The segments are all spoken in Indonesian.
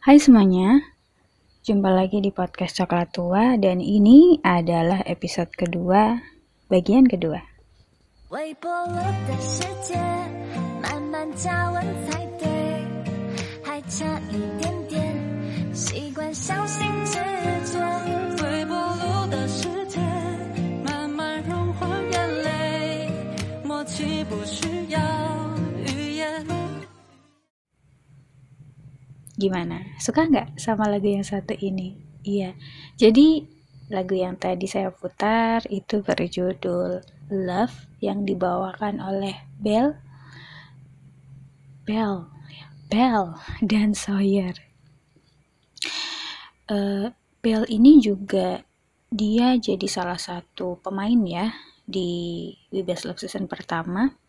Hai semuanya, jumpa lagi di podcast Coklat Tua dan ini adalah episode kedua, bagian kedua. 微 Gimana? Suka nggak sama lagu yang satu ini? Iya. Jadi lagu yang tadi saya putar itu berjudul Love yang dibawakan oleh Bell Bell Bell dan Sawyer. Uh, Bell ini juga dia jadi salah satu pemain ya di We Best Love season pertama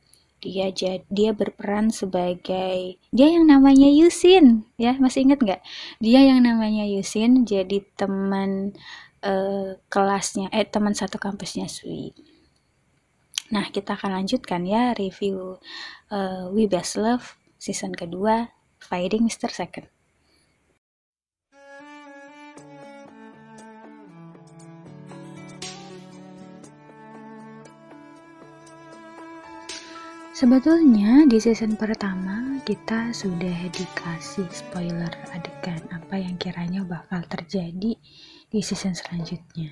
dia dia berperan sebagai dia yang namanya Yusin ya masih ingat nggak dia yang namanya Yusin jadi teman uh, kelasnya eh teman satu kampusnya Sui nah kita akan lanjutkan ya review uh, We Best Love season kedua Fighting Mr. Second Sebetulnya di season pertama kita sudah dikasih spoiler adegan apa yang kiranya bakal terjadi di season selanjutnya.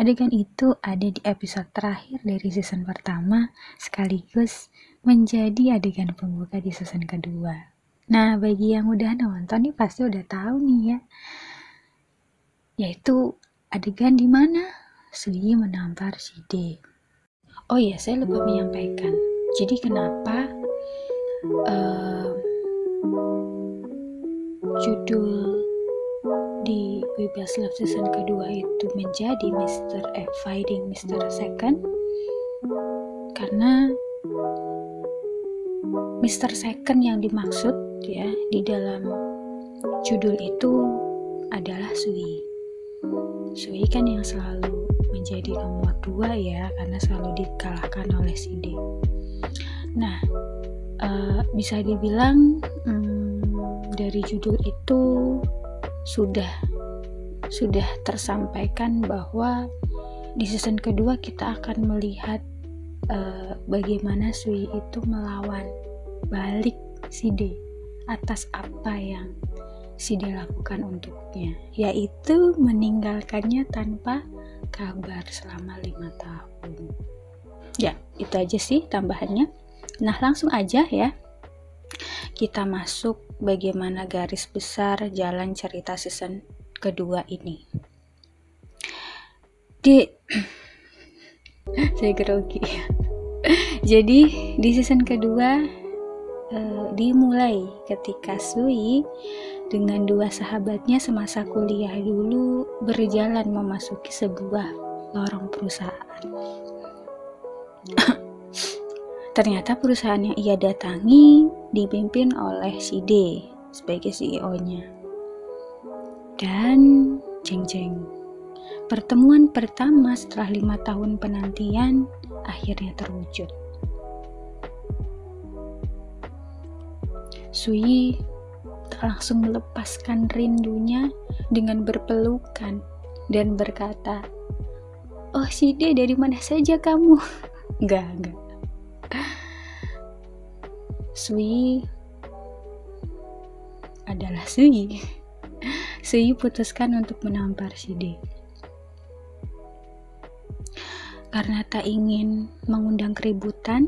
Adegan itu ada di episode terakhir dari season pertama sekaligus menjadi adegan pembuka di season kedua. Nah, bagi yang udah nonton nih pasti udah tahu nih ya. Yaitu adegan di mana Sui menampar si. Oh iya, saya lupa menyampaikan jadi kenapa uh, judul di We Best Love season kedua itu menjadi Mr. Eh, Fighting Mr. Second karena Mr. Second yang dimaksud ya di dalam judul itu adalah Sui. Sui kan yang selalu menjadi nomor dua ya karena selalu dikalahkan oleh si. Nah, uh, bisa dibilang um, dari judul itu sudah sudah tersampaikan bahwa di season kedua kita akan melihat uh, bagaimana Sui itu melawan balik si D atas apa yang si D lakukan untuknya, yaitu meninggalkannya tanpa kabar selama lima tahun. Ya, itu aja sih tambahannya. Nah, langsung aja ya. Kita masuk bagaimana garis besar jalan cerita season kedua ini. Di saya grogi. Jadi, di season kedua uh, dimulai ketika Sui dengan dua sahabatnya semasa kuliah dulu berjalan memasuki sebuah lorong perusahaan. Ternyata perusahaan yang ia datangi dipimpin oleh si D sebagai CEO-nya. Dan jeng-jeng, pertemuan pertama setelah lima tahun penantian akhirnya terwujud. Sui langsung melepaskan rindunya dengan berpelukan dan berkata, Oh si D dari mana saja kamu? Enggak, enggak. Sui adalah Sui. Sui putuskan untuk menampar si D. Karena tak ingin mengundang keributan,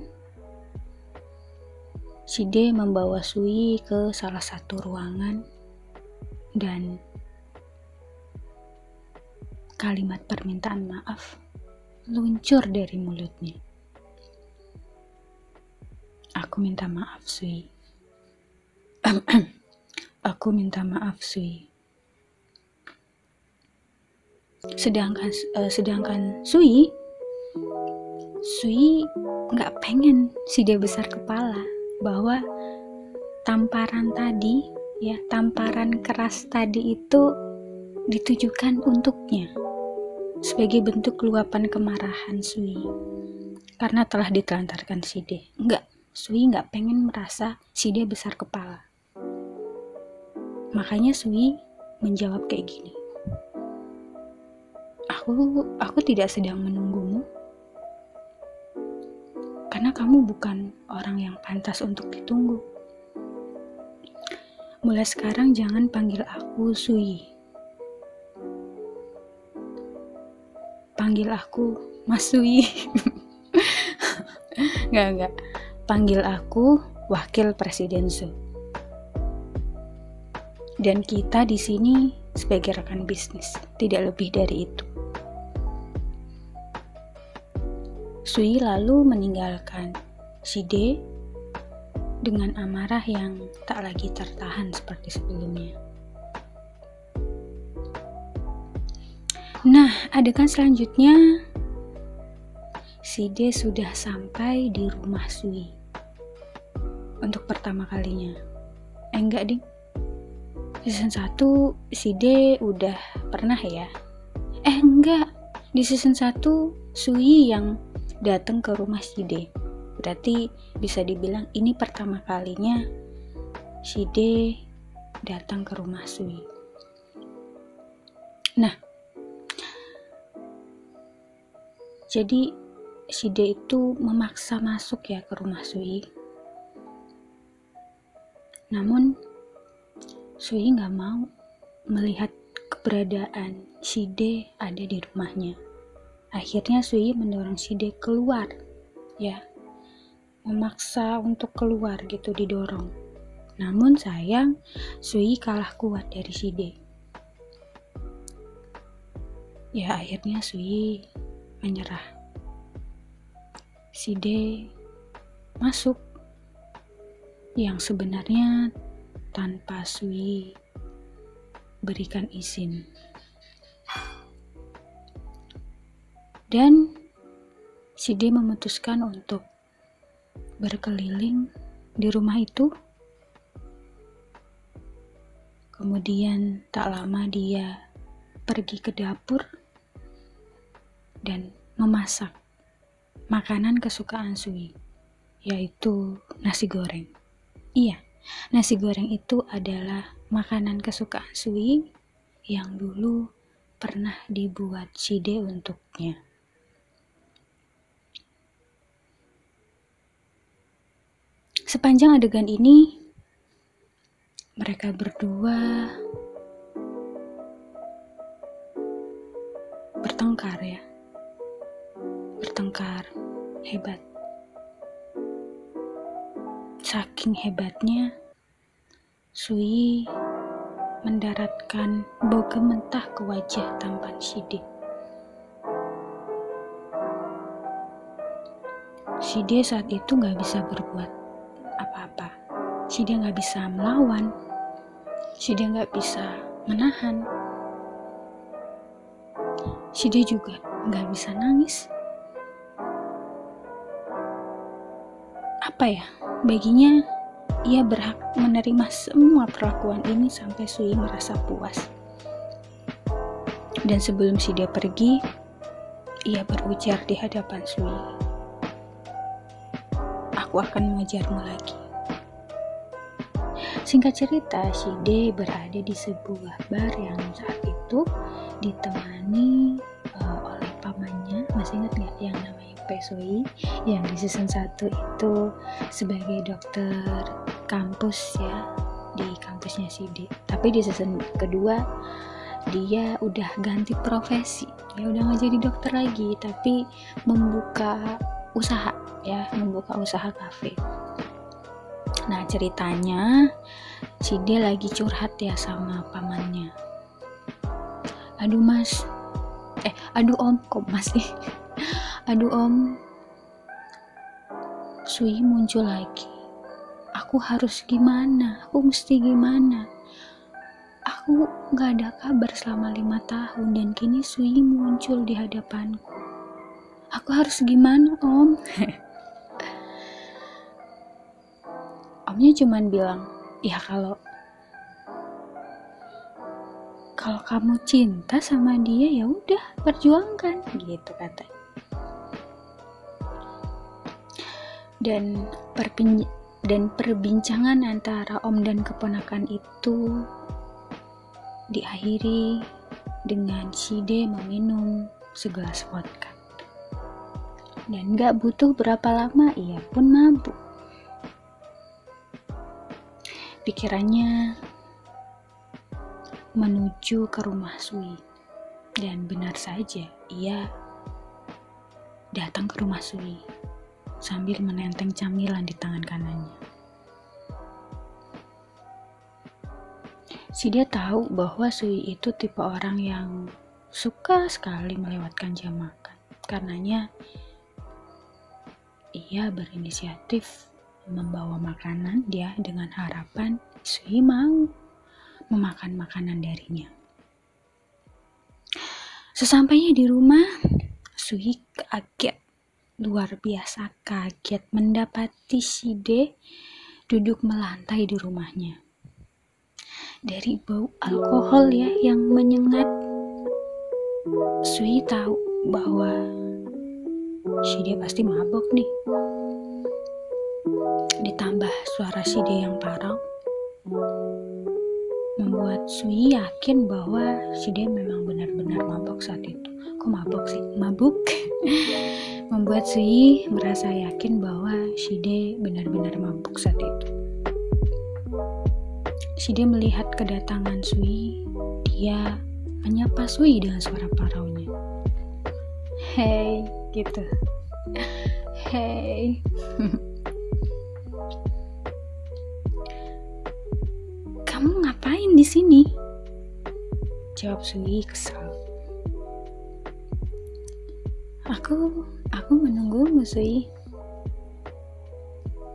si D membawa Sui ke salah satu ruangan dan kalimat permintaan maaf luncur dari mulutnya. Aku minta maaf, Sui. Aku minta maaf, Sui. Sedangkan uh, sedangkan Sui Sui nggak pengen si dia besar kepala bahwa tamparan tadi ya tamparan keras tadi itu ditujukan untuknya sebagai bentuk luapan kemarahan Sui karena telah ditelantarkan si D. Enggak, Sui nggak pengen merasa si dia besar kepala. Makanya Sui menjawab kayak gini. Aku aku tidak sedang menunggumu. Karena kamu bukan orang yang pantas untuk ditunggu. Mulai sekarang jangan panggil aku Sui. Panggil aku Mas Sui. Enggak, enggak. Panggil aku Wakil Presiden Su. Dan kita di sini sebagai rekan bisnis, tidak lebih dari itu. Sui lalu meninggalkan Shide dengan amarah yang tak lagi tertahan seperti sebelumnya. Nah, adegan selanjutnya Shide sudah sampai di rumah Sui untuk pertama kalinya. Eh enggak, Ding. Season 1 Shide udah pernah ya. Eh enggak, di season 1 Sui yang datang ke rumah Shide. Berarti bisa dibilang ini pertama kalinya Shide datang ke rumah Sui. Nah, jadi Shide itu memaksa masuk ya ke rumah Sui. Namun Sui nggak mau melihat keberadaan Shide ada di rumahnya. Akhirnya Sui mendorong Shide keluar, ya, memaksa untuk keluar gitu didorong. Namun sayang, Sui kalah kuat dari Shide. Ya akhirnya Sui menyerah. Shide masuk yang sebenarnya tanpa Sui berikan izin. Dan si D memutuskan untuk berkeliling di rumah itu. Kemudian tak lama dia pergi ke dapur dan memasak makanan kesukaan Sui, yaitu nasi goreng. Iya, nasi goreng itu adalah makanan kesukaan Sui yang dulu pernah dibuat Shide untuknya. Sepanjang adegan ini, mereka berdua bertengkar ya. Bertengkar hebat. Saking hebatnya, Sui mendaratkan boga mentah ke wajah tampan Shide. Shide saat itu gak bisa berbuat apa-apa. Si dia nggak bisa melawan. Si dia nggak bisa menahan. Si dia juga nggak bisa nangis. Apa ya? Baginya ia berhak menerima semua perlakuan ini sampai Sui merasa puas. Dan sebelum si dia pergi, ia berujar di hadapan Sui aku akan mengejarmu lagi. Singkat cerita, Shide berada di sebuah bar yang saat itu ditemani uh, oleh pamannya. Masih ingat nggak yang namanya Pesoi yang di season 1 itu sebagai dokter kampus ya di kampusnya Shide. Tapi di season kedua dia udah ganti profesi. Ya udah nggak jadi dokter lagi, tapi membuka usaha ya membuka usaha kafe nah ceritanya si lagi curhat ya sama pamannya aduh mas eh aduh om kok mas sih aduh om. Sui muncul lagi. Aku harus gimana? Aku mesti gimana? Aku gak ada kabar selama lima tahun dan kini Sui muncul di hadapanku. Aku harus gimana om? Omnya cuman bilang ya kalau kalau kamu cinta sama dia ya udah perjuangkan gitu kata dan perpin dan perbincangan antara om dan keponakan itu diakhiri dengan Shide meminum segelas vodka. Dan gak butuh berapa lama ia pun mabuk. Pikirannya menuju ke rumah Sui. Dan benar saja, ia datang ke rumah Sui sambil menenteng camilan di tangan kanannya. Si dia tahu bahwa Sui itu tipe orang yang suka sekali melewatkan jam makan. Karenanya ia berinisiatif membawa makanan dia dengan harapan Sui mau memakan makanan darinya. Sesampainya di rumah, Sui kaget, luar biasa kaget mendapati Shide duduk melantai di rumahnya dari bau alkohol ya yang menyengat. Sui tahu bahwa Shide pasti mabok nih. Ditambah suara Shide yang parau, membuat Sui yakin bahwa Shide memang benar-benar mabok saat itu. Kok mabok sih? Mabuk? membuat Sui merasa yakin bahwa Shide benar-benar mabuk saat itu. Shide melihat kedatangan Sui. Dia menyapa Sui dengan suara paraunya. Hey, gitu. Hey. Kamu ngapain di sini? Jawab Sui kesal. Aku, aku menunggumu Sui.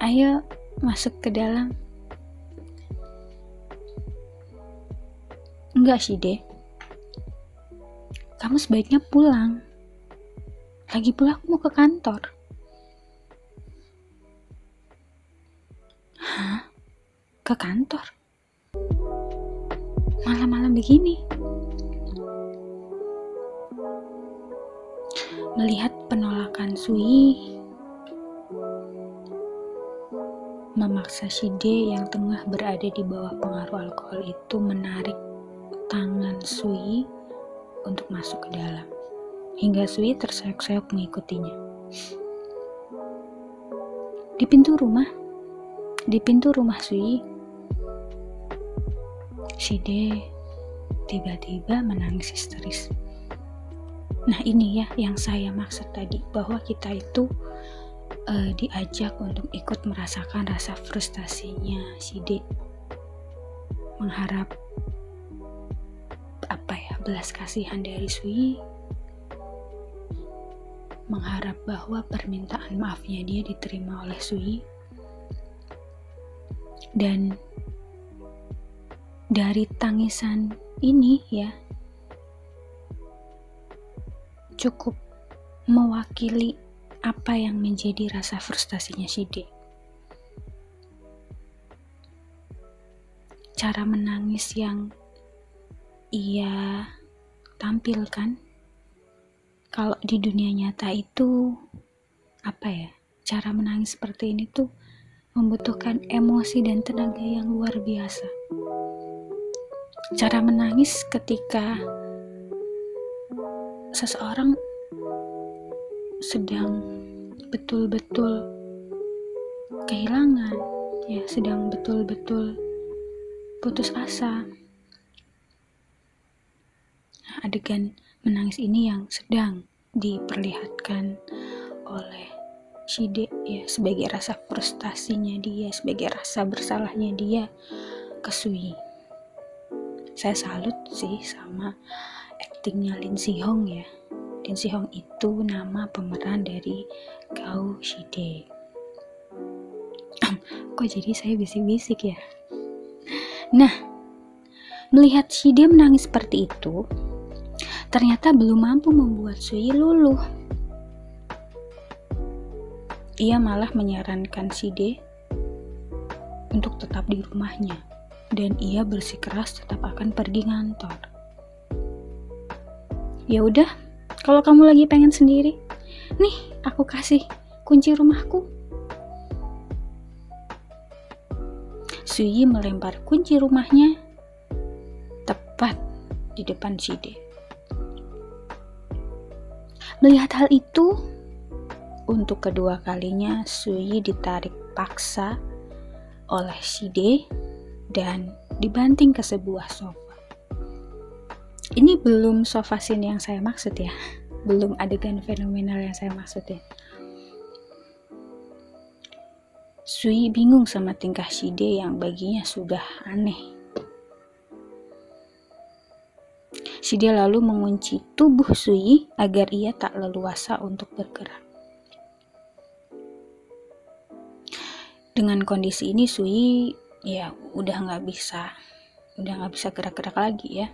Ayo masuk ke dalam. Enggak sih, deh. Kamu sebaiknya pulang. Lagi pula aku mau ke kantor. Hah? Ke kantor? Malam-malam begini? Melihat penolakan Sui, memaksa Shide yang tengah berada di bawah pengaruh alkohol itu menarik tangan Sui untuk masuk ke dalam, hingga Sui terseok-seok mengikutinya. Di pintu rumah, di pintu rumah Sui, Shide tiba-tiba menangis histeris. Nah ini ya yang saya maksud tadi bahwa kita itu uh, diajak untuk ikut merasakan rasa frustasinya Shide mengharap belas kasihan dari Sui. Mengharap bahwa permintaan maafnya dia diterima oleh Sui. Dan dari tangisan ini ya cukup mewakili apa yang menjadi rasa frustasinya Shide. Cara menangis yang ia tampilkan kalau di dunia nyata itu apa ya cara menangis seperti ini tuh membutuhkan emosi dan tenaga yang luar biasa cara menangis ketika seseorang sedang betul-betul kehilangan ya sedang betul-betul putus asa. Adegan menangis ini yang sedang diperlihatkan oleh Shide ya sebagai rasa frustasinya dia sebagai rasa bersalahnya dia ke Sui saya salut sih sama aktingnya Lin Si Hong ya Lin Si Hong itu nama pemeran dari Gao Shide kok jadi saya bisik-bisik ya nah melihat Shide menangis seperti itu ternyata belum mampu membuat Sui luluh. Ia malah menyarankan Side untuk tetap di rumahnya dan ia bersikeras tetap akan pergi ngantor. Ya udah, kalau kamu lagi pengen sendiri, nih aku kasih kunci rumahku. Sui melempar kunci rumahnya tepat di depan Shide. Melihat hal itu, untuk kedua kalinya Sui ditarik paksa oleh Shide dan dibanting ke sebuah sofa. Ini belum sofa scene yang saya maksud ya, belum adegan fenomenal yang saya maksud ya. Sui bingung sama tingkah Shide yang baginya sudah aneh. Shide lalu mengunci tubuh Sui agar ia tak leluasa untuk bergerak. Dengan kondisi ini Sui ya udah nggak bisa, udah nggak bisa gerak-gerak lagi ya.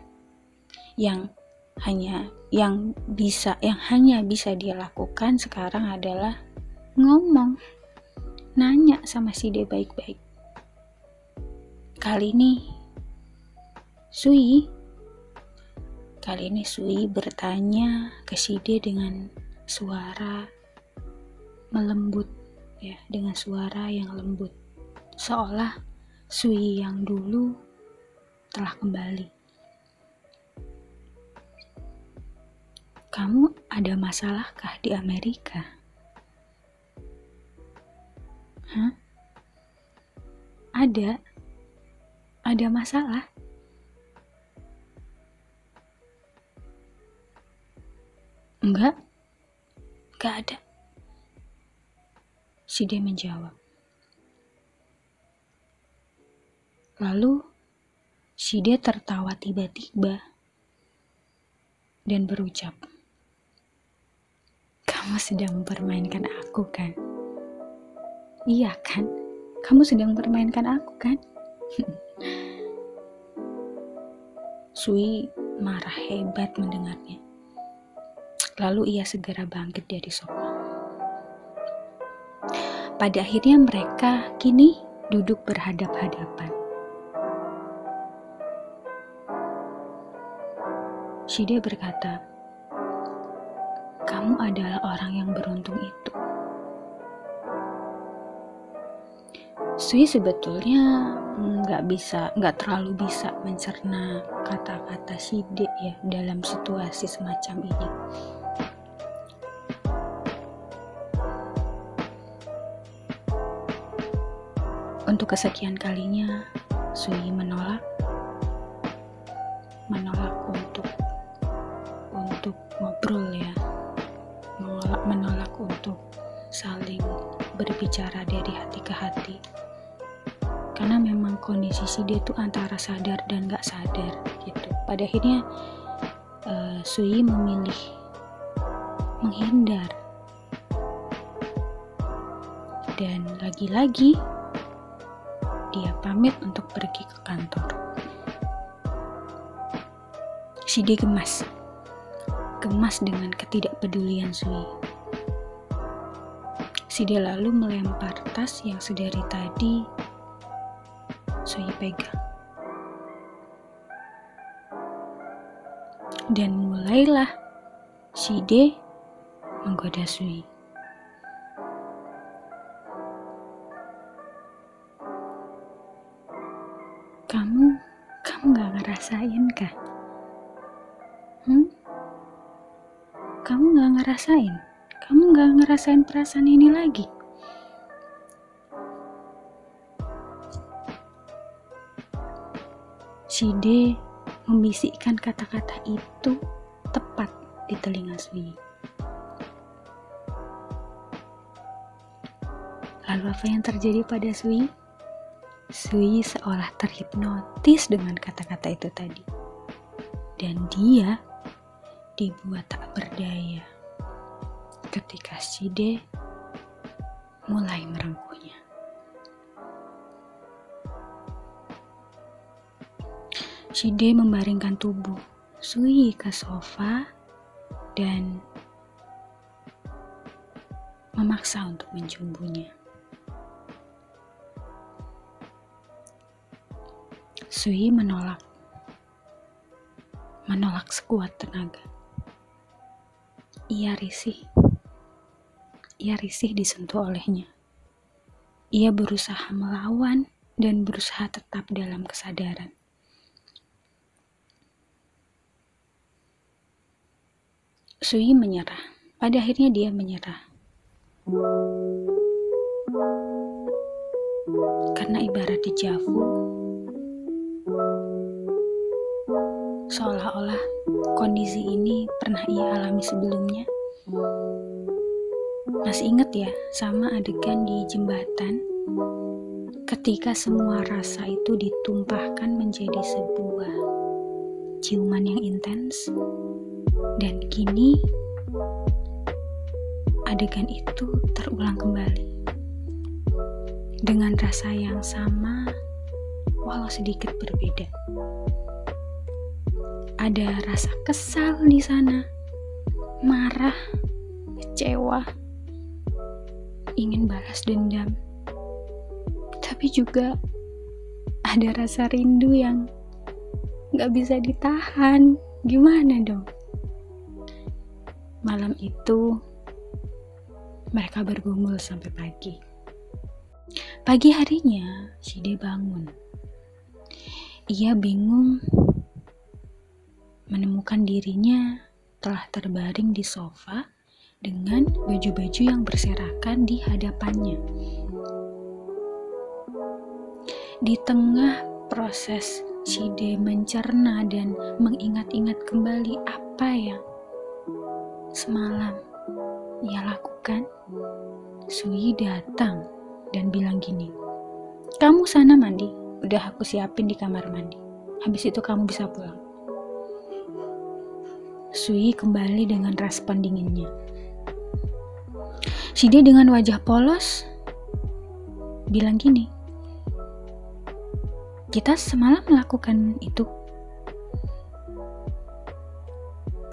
Yang hanya yang bisa yang hanya bisa dia lakukan sekarang adalah ngomong nanya sama si D baik-baik. Kali ini, Sui, kali ini Sui bertanya ke si D dengan suara melembut, ya, dengan suara yang lembut, seolah Sui yang dulu telah kembali. Kamu ada masalahkah di Amerika? Hah? Ada? Ada masalah? Enggak? Enggak ada. Si D menjawab. Lalu, si D tertawa tiba-tiba dan berucap, Kamu sedang mempermainkan aku kan? Iya kan? Kamu sedang permainkan aku kan? Sui marah hebat mendengarnya. Lalu ia segera bangkit dari sofa. Pada akhirnya mereka kini duduk berhadap-hadapan. Shide berkata, "Kamu adalah orang yang beruntung itu. Sui sebetulnya nggak bisa, nggak terlalu bisa mencerna kata-kata Side ya dalam situasi semacam ini. Untuk kesekian kalinya, Sui menolak, menolak untuk untuk ngobrol ya, untuk saling berbicara dari hati ke hati. Karena memang kondisi si dia tuh antara sadar dan gak sadar gitu. Pada akhirnya uh, Sui memilih menghindar. Dan lagi-lagi dia pamit untuk pergi ke kantor. Si dia gemas. Gemas dengan ketidakpedulian Sui si dia lalu melempar tas yang sedari tadi Sui pegang. Dan mulailah Shide menggoda Sui. Kamu, kamu gak ngerasain kah? Hmm? Kamu gak ngerasain? Kamu gak ngerasain perasaan ini lagi? Shide membisikkan kata-kata itu tepat di telinga Sui. Lalu apa yang terjadi pada Sui? Sui seolah terhipnotis dengan kata-kata itu tadi. Dan dia dibuat tak berdaya ketika Shide mulai merengkuhnya. Shide membaringkan tubuh Sui ke sofa dan memaksa untuk mencumbunya. Sui menolak, menolak sekuat tenaga. Ia risih, ia risih disentuh olehnya. Ia berusaha melawan dan berusaha tetap dalam kesadaran. Sui menyerah. Pada akhirnya dia menyerah. Karena ibarat dejavu, seolah-olah kondisi ini pernah ia alami sebelumnya. Masih ingat ya sama adegan di jembatan? Ketika semua rasa itu ditumpahkan menjadi sebuah ciuman yang intens. Dan kini adegan itu terulang kembali. Dengan rasa yang sama walau sedikit berbeda. Ada rasa kesal di sana, marah, kecewa, ingin balas dendam. Tapi juga ada rasa rindu yang gak bisa ditahan. Gimana dong? Malam itu mereka bergumul sampai pagi. Pagi harinya, Shide bangun. Ia bingung menemukan dirinya telah terbaring di sofa dengan baju-baju yang berserakan di hadapannya. Di tengah proses Shide mencerna dan mengingat-ingat kembali apa yang semalam ia lakukan, Sui datang dan bilang gini, kamu sana mandi, udah aku siapin di kamar mandi. Habis itu kamu bisa pulang. Sui kembali dengan respon dinginnya. Shide dengan wajah polos bilang gini, kita semalam melakukan itu.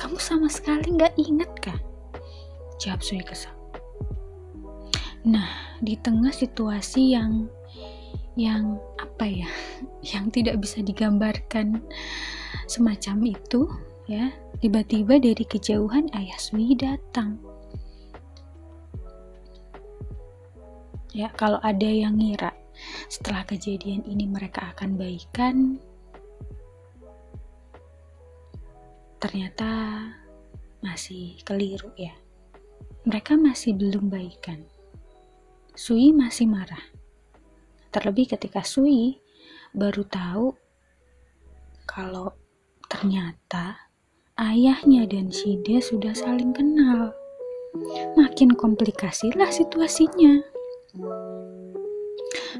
Kamu sama sekali nggak ingat kah? Jawab Sui kesal. Nah, di tengah situasi yang yang apa ya, yang tidak bisa digambarkan semacam itu, ya, tiba-tiba dari kejauhan ayah Sui datang. Ya, kalau ada yang ngira setelah kejadian ini mereka akan baikan, ternyata masih keliru ya mereka masih belum baikan. Sui masih marah. Terlebih ketika Sui baru tahu kalau ternyata ayahnya dan Shide sudah saling kenal. Makin komplikasilah situasinya.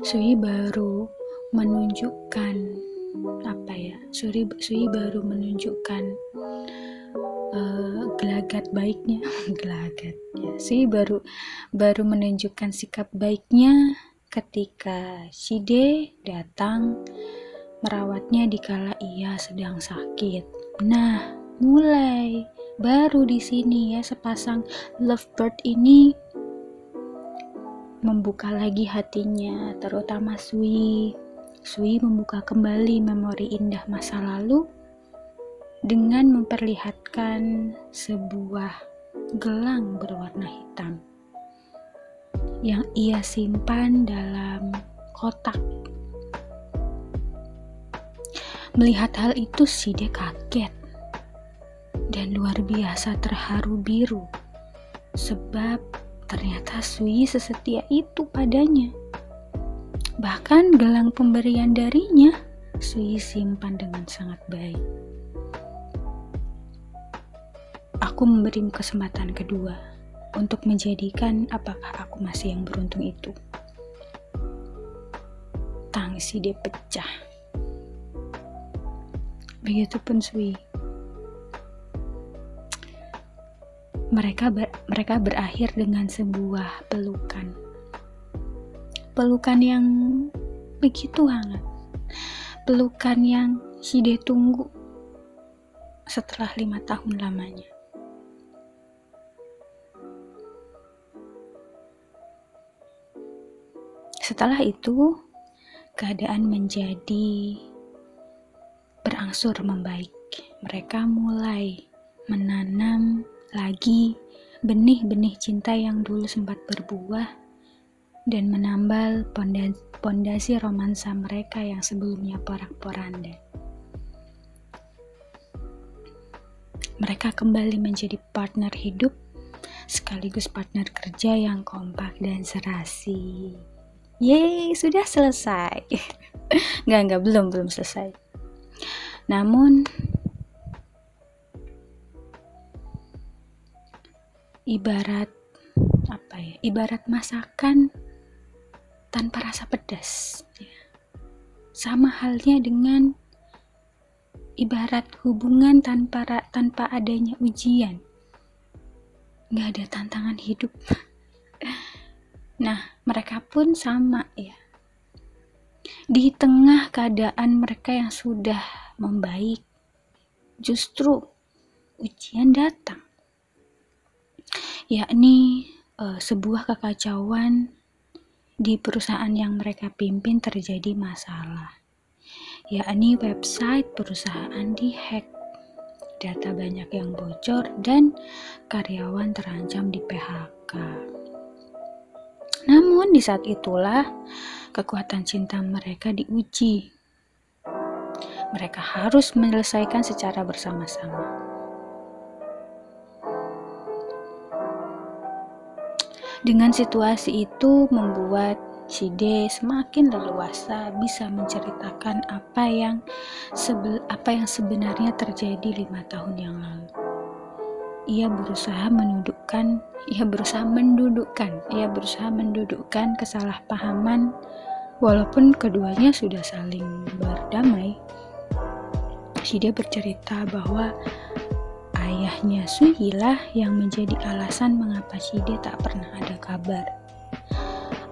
Sui baru menunjukkan apa ya? Sui, Sui baru menunjukkan uh, gelagat baiknya gelagat ya sih baru baru menunjukkan sikap baiknya ketika Shide datang merawatnya dikala ia sedang sakit nah mulai baru di sini ya sepasang lovebird ini membuka lagi hatinya terutama Sui Sui membuka kembali memori indah masa lalu dengan memperlihatkan sebuah gelang berwarna hitam yang ia simpan dalam kotak. Melihat hal itu, Side kaget dan luar biasa terharu biru sebab ternyata Sui sesetia itu padanya. Bahkan gelang pemberian darinya Sui simpan dengan sangat baik. Aku memberimu kesempatan kedua untuk menjadikan apakah aku masih yang beruntung itu. Tangsi dia pecah. Begitupun Sui. Mereka ber, mereka berakhir dengan sebuah pelukan. Pelukan yang begitu hangat. Pelukan yang Shide tunggu setelah lima tahun lamanya. Setelah itu, keadaan menjadi berangsur membaik. Mereka mulai menanam lagi benih-benih cinta yang dulu sempat berbuah dan menambal pondasi romansa mereka yang sebelumnya porak-poranda. mereka kembali menjadi partner hidup sekaligus partner kerja yang kompak dan serasi. Yeay, sudah selesai. nggak, nggak, belum, belum selesai. Namun, ibarat apa ya? Ibarat masakan tanpa rasa pedas. Ya. Sama halnya dengan ibarat hubungan tanpa tanpa adanya ujian nggak ada tantangan hidup nah mereka pun sama ya di tengah keadaan mereka yang sudah membaik justru ujian datang yakni uh, sebuah kekacauan di perusahaan yang mereka pimpin terjadi masalah yakni website perusahaan dihack, data banyak yang bocor, dan karyawan terancam di PHK. Namun, di saat itulah kekuatan cinta mereka diuji. Mereka harus menyelesaikan secara bersama-sama. Dengan situasi itu membuat Shide semakin leluasa bisa menceritakan apa yang sebe apa yang sebenarnya terjadi lima tahun yang lalu. Ia berusaha menundukkan, ia berusaha mendudukkan, ia berusaha mendudukkan kesalahpahaman walaupun keduanya sudah saling berdamai. Shide bercerita bahwa ayahnya Suhilah yang menjadi alasan mengapa Shide tak pernah ada kabar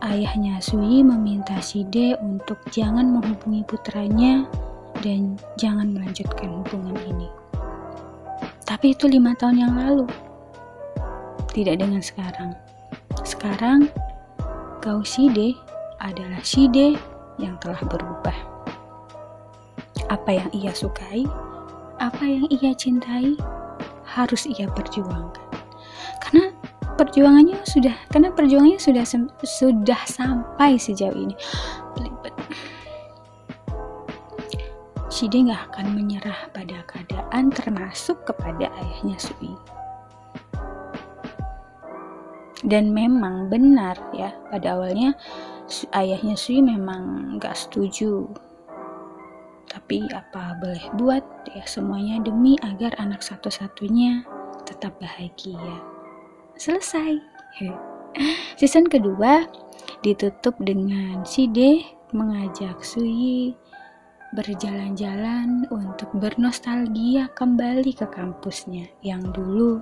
ayahnya Sui meminta Side untuk jangan menghubungi putranya dan jangan melanjutkan hubungan ini. Tapi itu lima tahun yang lalu. Tidak dengan sekarang. Sekarang, kau Side adalah Side yang telah berubah. Apa yang ia sukai, apa yang ia cintai, harus ia perjuangkan. Karena perjuangannya sudah karena perjuangannya sudah sudah sampai sejauh ini. Belibet. Shide nggak akan menyerah pada keadaan termasuk kepada ayahnya Sui. Dan memang benar ya pada awalnya ayahnya Sui memang nggak setuju tapi apa boleh buat ya semuanya demi agar anak satu-satunya tetap bahagia. Selesai. Season kedua ditutup dengan Shide mengajak Sui berjalan-jalan untuk bernostalgia kembali ke kampusnya yang dulu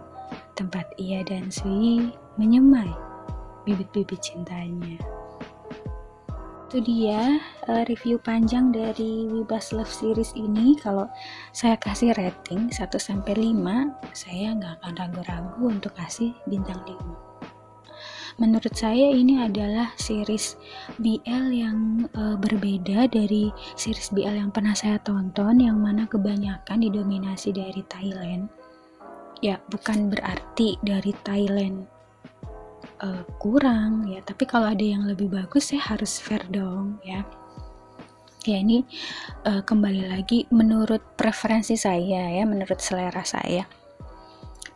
tempat ia dan Sui menyemai bibit-bibit cintanya itu dia uh, review panjang dari Wibas Love Series ini. Kalau saya kasih rating 1 sampai 5 saya nggak akan ragu-ragu untuk kasih bintang 5 menurut saya ini adalah series BL yang uh, berbeda dari series BL yang pernah saya tonton yang mana kebanyakan didominasi dari Thailand. Ya bukan berarti dari Thailand uh, kurang ya. Tapi kalau ada yang lebih bagus saya harus fair dong ya. Ya ini uh, kembali lagi menurut preferensi saya ya menurut selera saya.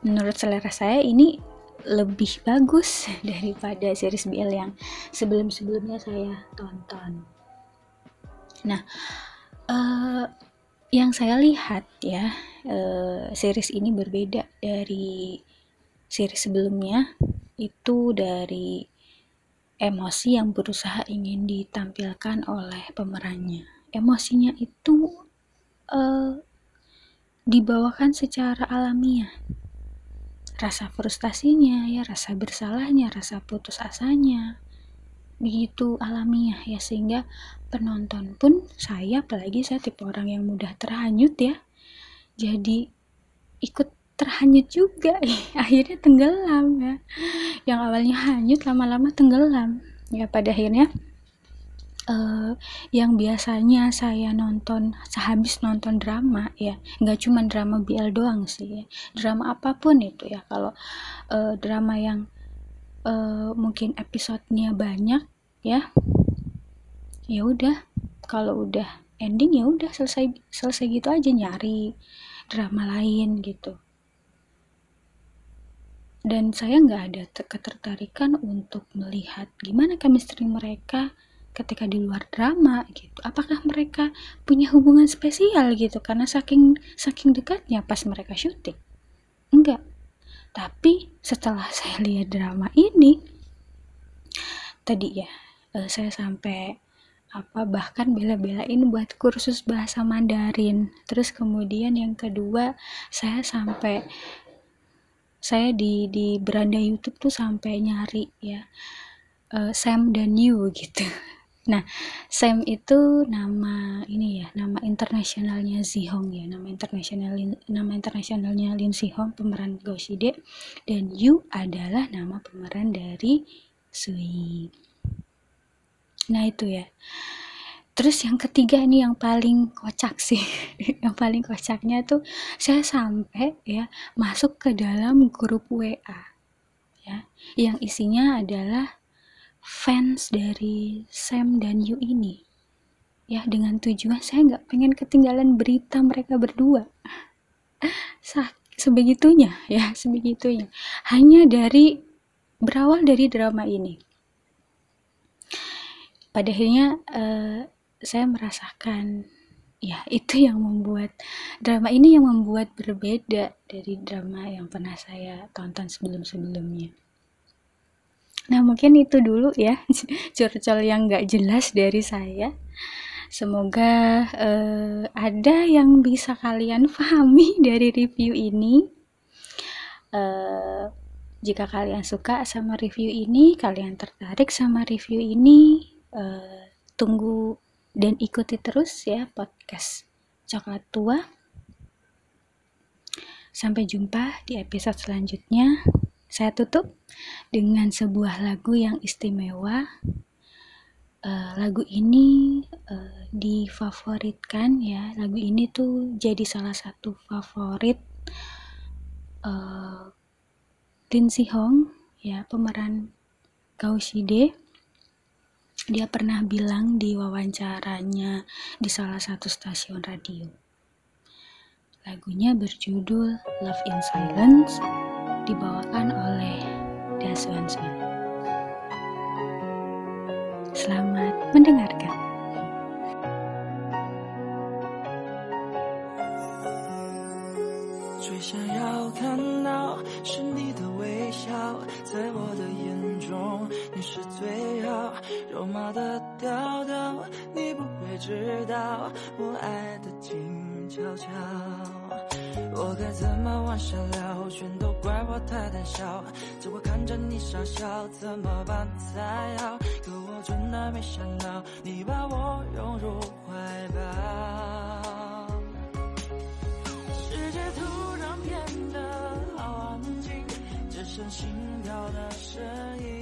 Menurut selera saya ini lebih bagus daripada series BL yang sebelum-sebelumnya saya tonton. Nah uh, yang saya lihat ya uh, series ini berbeda dari series sebelumnya itu dari emosi yang berusaha ingin ditampilkan oleh pemerannya. Emosinya itu uh, dibawakan secara alamiah. Rasa frustasinya, ya rasa bersalahnya, rasa putus asanya, begitu alamiah ya sehingga penonton pun saya apalagi saya tipe orang yang mudah terhanyut ya jadi ikut terhanyut juga. Akhirnya tenggelam ya. Yang awalnya hanyut lama-lama tenggelam. Ya pada akhirnya uh, yang biasanya saya nonton sehabis nonton drama ya nggak cuma drama BL doang sih ya. drama apa pun itu ya. Kalau uh, drama yang uh, mungkin episodenya banyak ya ya udah. Kalau udah ending ya udah selesai selesai gitu aja nyari drama lain gitu dan saya nggak ada ketertarikan untuk melihat gimana chemistry mereka ketika di luar drama gitu. Apakah mereka punya hubungan spesial gitu? Karena saking saking dekatnya pas mereka syuting. Enggak tapi setelah saya lihat drama ini tadi ya uh, saya sampai apa bahkan bela-belain buat kursus bahasa Mandarin. Terus kemudian yang kedua saya sampai saya di di beranda YouTube tuh sampai nyari ya uh, Sam dan Yu gitu. Nah Sam itu nama ini ya nama internasionalnya Zihong ya nama internasional nama internasionalnya Lin Zihong pemeran Goshide dan Yu adalah nama pemeran dari Sui. Nah itu ya terus yang ketiga ini yang paling kocak sih. Yang paling kocaknya tuh saya sampai ya masuk ke dalam grup WA ya. Yang isinya adalah fans dari Sam dan Yu ini ya. Dengan tujuan saya nggak pengen ketinggalan berita mereka berdua. Sah, sebegitunya ya sebegitunya. Hanya dari berawal dari drama ini. Pada akhirnya uh, saya merasakan ya itu yang membuat drama ini yang membuat berbeda dari drama yang pernah saya tonton sebelum-sebelumnya. Nah mungkin itu dulu ya curcol yang gak jelas dari saya. Semoga uh, ada yang bisa kalian pahami dari review ini. Uh, jika kalian suka sama review ini, kalian tertarik sama review ini, uh, tunggu dan ikuti terus ya podcast coklat tua. Sampai jumpa di episode selanjutnya. Saya tutup dengan sebuah lagu yang istimewa. Uh, lagu ini uh, difavoritkan ya. Lagu ini tuh jadi salah satu favorit uh, Lin Si Hong ya pemeran Gao Shide dia pernah bilang di wawancaranya di salah satu stasiun radio. Lagunya berjudul Love in Silence, dibawakan oleh Das Swan. Selamat mendengarkan. 最好。肉麻的调调，你不会知道我爱的静悄悄。我该怎么往下聊？全都怪我太胆小，只会看着你傻笑，怎么办才好？可我真的没想到，你把我拥入怀抱。世界突然变得好安静，只剩心跳的声音，